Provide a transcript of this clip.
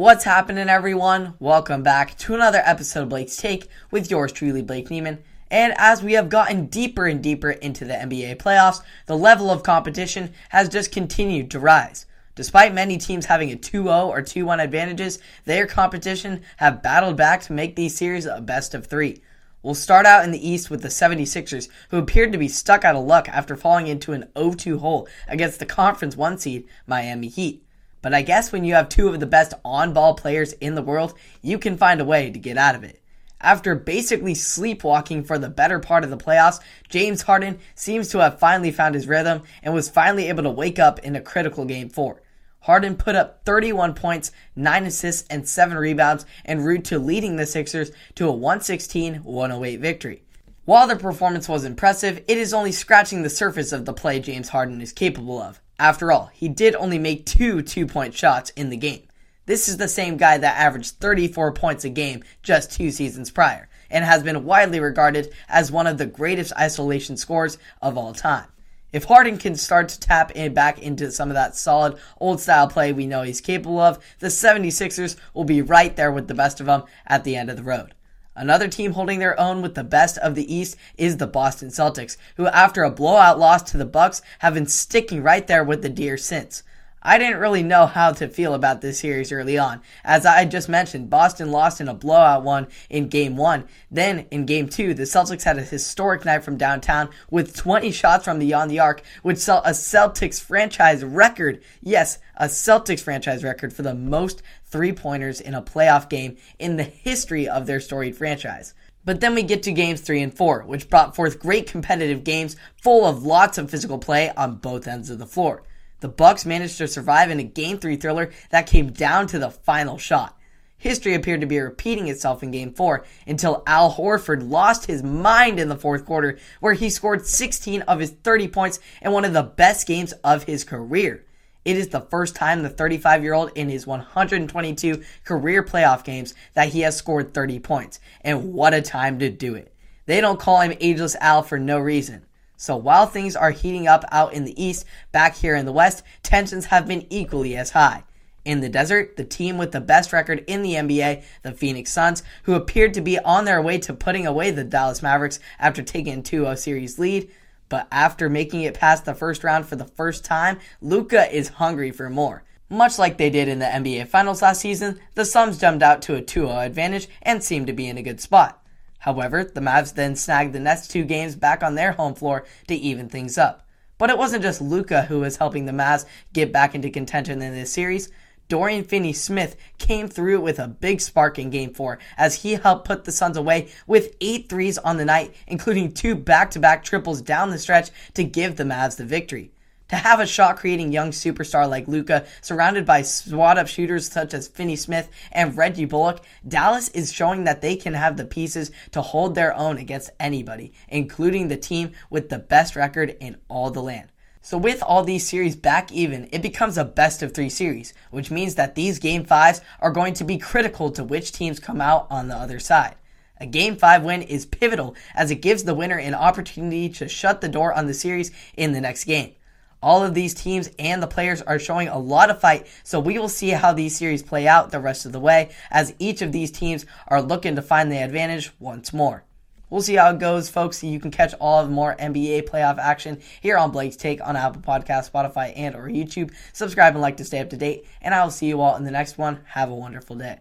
What's happening, everyone? Welcome back to another episode of Blake's Take with yours truly, Blake Neiman. And as we have gotten deeper and deeper into the NBA playoffs, the level of competition has just continued to rise. Despite many teams having a 2-0 or 2-1 advantages, their competition have battled back to make these series a best of 3. We'll start out in the East with the 76ers, who appeared to be stuck out of luck after falling into an 0-2 hole against the conference 1 seed Miami Heat. But I guess when you have two of the best on-ball players in the world, you can find a way to get out of it. After basically sleepwalking for the better part of the playoffs, James Harden seems to have finally found his rhythm and was finally able to wake up in a critical game 4. Harden put up 31 points, 9 assists, and 7 rebounds en route to leading the Sixers to a 116 108 victory. While the performance was impressive, it is only scratching the surface of the play James Harden is capable of. After all, he did only make two two point shots in the game. This is the same guy that averaged 34 points a game just two seasons prior, and has been widely regarded as one of the greatest isolation scores of all time. If Harden can start to tap in back into some of that solid old style play we know he's capable of, the 76ers will be right there with the best of them at the end of the road. Another team holding their own with the best of the East is the Boston Celtics, who after a blowout loss to the Bucks have been sticking right there with the deer since. I didn't really know how to feel about this series early on. As I just mentioned, Boston lost in a blowout one in game one. Then in game two, the Celtics had a historic night from downtown with 20 shots from beyond the arc, which set a Celtics franchise record. Yes, a Celtics franchise record for the most three pointers in a playoff game in the history of their storied franchise. But then we get to games three and four, which brought forth great competitive games full of lots of physical play on both ends of the floor. The Bucks managed to survive in a game 3 thriller that came down to the final shot. History appeared to be repeating itself in game 4 until Al Horford lost his mind in the fourth quarter where he scored 16 of his 30 points in one of the best games of his career. It is the first time the 35 year old in his 122 career playoff games that he has scored 30 points. And what a time to do it. They don't call him Ageless Al for no reason. So while things are heating up out in the east, back here in the west, tensions have been equally as high. In the desert, the team with the best record in the NBA, the Phoenix Suns, who appeared to be on their way to putting away the Dallas Mavericks after taking a 2-0 series lead, but after making it past the first round for the first time, Luka is hungry for more. Much like they did in the NBA Finals last season, the Suns jumped out to a 2-0 advantage and seemed to be in a good spot. However, the Mavs then snagged the next two games back on their home floor to even things up. But it wasn't just Luka who was helping the Mavs get back into contention in this series. Dorian Finney Smith came through with a big spark in game four as he helped put the Suns away with eight threes on the night, including two back to back triples down the stretch to give the Mavs the victory. To have a shot creating young superstar like Luka, surrounded by spot up shooters such as Finney Smith and Reggie Bullock, Dallas is showing that they can have the pieces to hold their own against anybody, including the team with the best record in all the land. So with all these series back even, it becomes a best of three series, which means that these game fives are going to be critical to which teams come out on the other side. A game five win is pivotal as it gives the winner an opportunity to shut the door on the series in the next game. All of these teams and the players are showing a lot of fight, so we will see how these series play out the rest of the way as each of these teams are looking to find the advantage once more. We'll see how it goes, folks. You can catch all of more NBA playoff action here on Blake's Take on Apple Podcast, Spotify, and or YouTube. Subscribe and like to stay up to date, and I will see you all in the next one. Have a wonderful day.